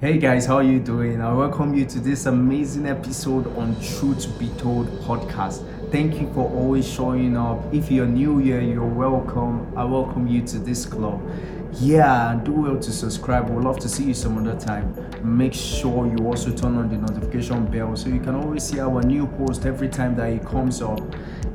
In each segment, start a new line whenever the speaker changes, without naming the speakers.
Hey guys, how are you doing? I welcome you to this amazing episode on Truth Be Told podcast. Thank you for always showing up. If you're new here, you're welcome. I welcome you to this club. Yeah, do well to subscribe. We'd love to see you some other time. Make sure you also turn on the notification bell so you can always see our new post every time that it comes up.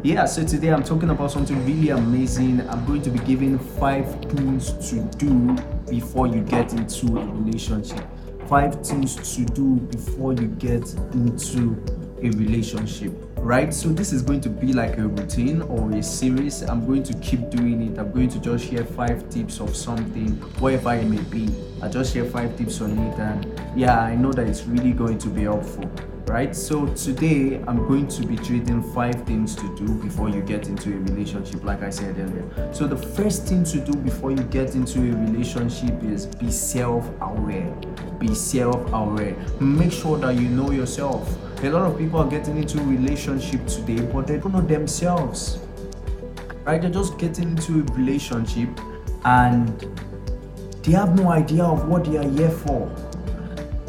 Yeah, so today I'm talking about something really amazing. I'm going to be giving five things to do before you get into a relationship five things to do before you get into a relationship right? So this is going to be like a routine or a series. I'm going to keep doing it. I'm going to just share five tips of something whatever it may be. I just share five tips on it and yeah i know that it's really going to be helpful right? So today i'm going to be treating five things to do before you get into a relationship like i said earlier. So the first thing to do before you get into a relationship is be self-aware. Be self-aware. Make sure that you know yourself. A lot of people are getting into relationship today but they don't know themselves right? They're just getting into a relationship and they have no idea of what they are here for.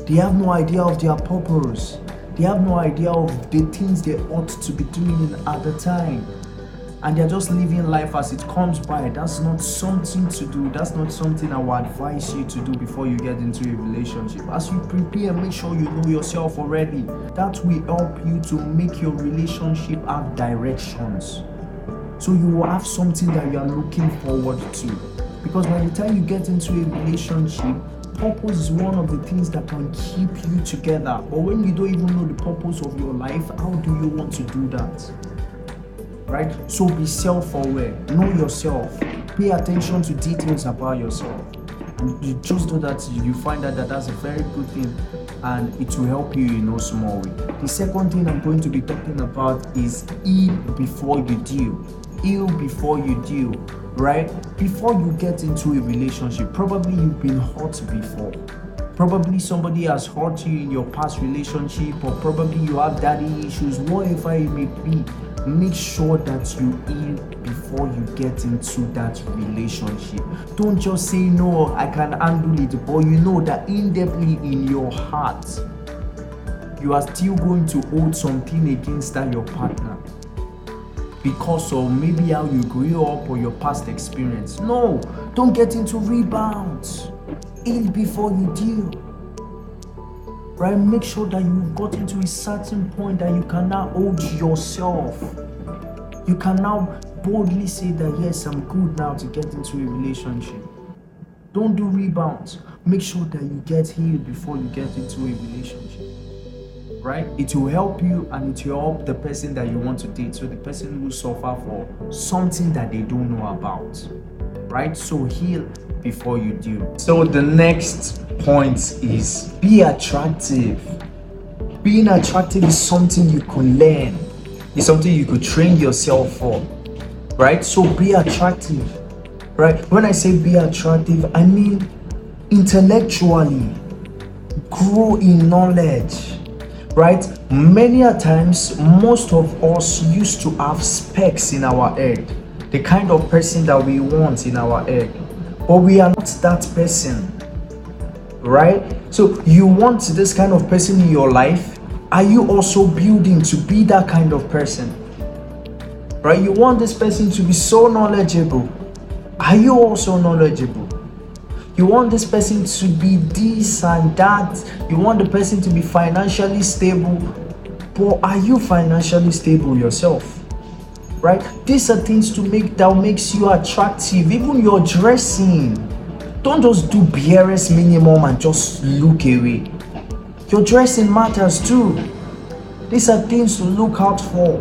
They have no idea of their purpose they have no idea of the things they ought to be doing at the time. And they're just living life as it comes by. That's not something to do. That's not something I would advise you to do before you get into a relationship. As you prepare, make sure you know yourself already. That will help you to make your relationship have directions. So you will have something that you are looking forward to. Because by the time you get into a relationship, purpose is one of the things that can keep you together. But when you don't even know the purpose of your life, how do you want to do that? Right? So be self aware, know yourself, pay attention to details about yourself. You just do that, you find out that that's a very good thing and it will help you in no small way. The second thing I'm going to be talking about is heal before you deal. Heal before you deal right? Before you get into a relationship, probably you've been hurt before. Probably somebody has hurt you in your past relationship, or probably you have daddy issues, whatever it may be. Make sure that you heal before you get into that relationship. Don't just say, No, I can handle it, but you know that in depthly in your heart, you are still going to hold something against that your partner because of maybe how you grew up or your past experience. No, don't get into rebounds. Heal before you deal. Right? Make sure that you've got into a certain point that you can now hold yourself. You can now boldly say that yes, I'm good now to get into a relationship. Don't do rebounds. Make sure that you get healed before you get into a relationship right? It will help you and it will help the person that you want to date. So the person will suffer for something that they don't know about, right? So heal before you do. So the next point is be attractive. Being attractive is something you can learn. It's something you could train yourself for, right? So be attractive, right? When I say be attractive, I mean intellectually grow in knowledge right? Many a times, most of us used to have specs in our head, the kind of person that we want in our head, but we are not that person, right? So, you want this kind of person in your life. Are you also building to be that kind of person? Right? You want this person to be so knowledgeable. Are you also knowledgeable? You want this person to be this and that. You want the person to be financially stable. But are you financially stable yourself? Right? These are things to make that makes you attractive. Even your dressing. Don't just do barest minimum and just look away. Your dressing matters too. These are things to look out for.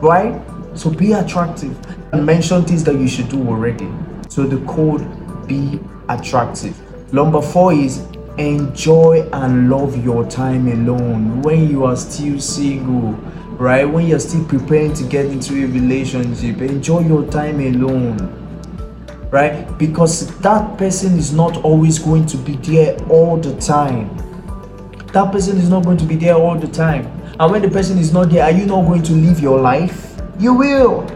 Right? So be attractive and mention things that you should do already. So the code be attractive. Number four is enjoy and love your time alone when you are still single, right? When you're still preparing to get into a relationship, enjoy your time alone, right? Because that person is not always going to be there all the time. That person is not going to be there all the time. And when the person is not there, are you not going to live your life? You will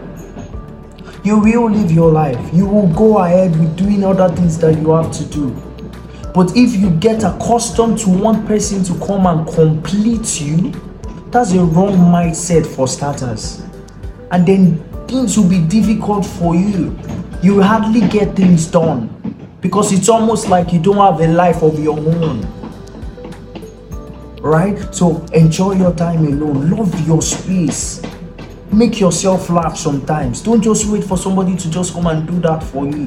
you will live your life. You will go ahead with doing other things that you have to do. But if you get accustomed to one person to come and complete you, that's a wrong mindset for starters. And then things will be difficult for you. You hardly get things done because it's almost like you don't have a life of your own. Right? So enjoy your time alone, love your space. Make yourself laugh sometimes. Don't just wait for somebody to just come and do that for you.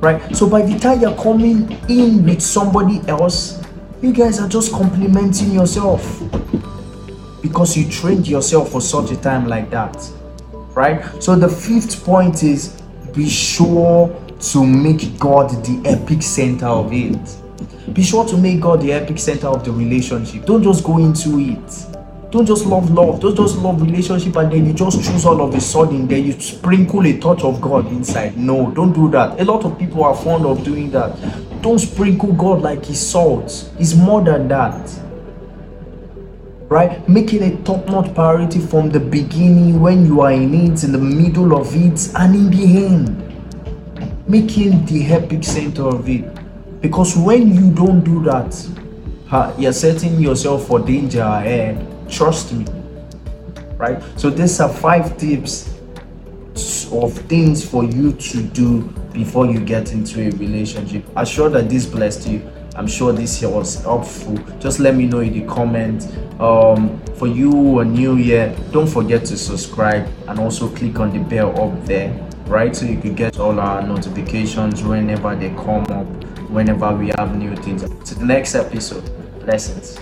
Right? So by the time you're coming in with somebody else, you guys are just complimenting yourself because you trained yourself for such a time like that. Right? So the fifth point is be sure to make God the epic center of it. Be sure to make God the epic center of the relationship. Don't just go into it. Don't just love love. Don't just love relationship and then you just choose all of a sudden. Then you sprinkle a touch of God inside. No, don't do that. A lot of people are fond of doing that. Don't sprinkle God like He's salt. He's more than that. Right? Making a top-notch priority from the beginning when you are in it, in the middle of it, and in the end. Making the epic center of it. Because when you don't do that, you're setting yourself for danger ahead. Trust me. Right? So these are five tips of things for you to do before you get into a relationship. I'm sure that this blessed you. I'm sure this here was helpful. Just let me know in the comment. Um, for you a new year, don't forget to subscribe and also click on the bell up there, right? So you can get all our notifications whenever they come up, whenever we have new things. To the next episode. Blessings.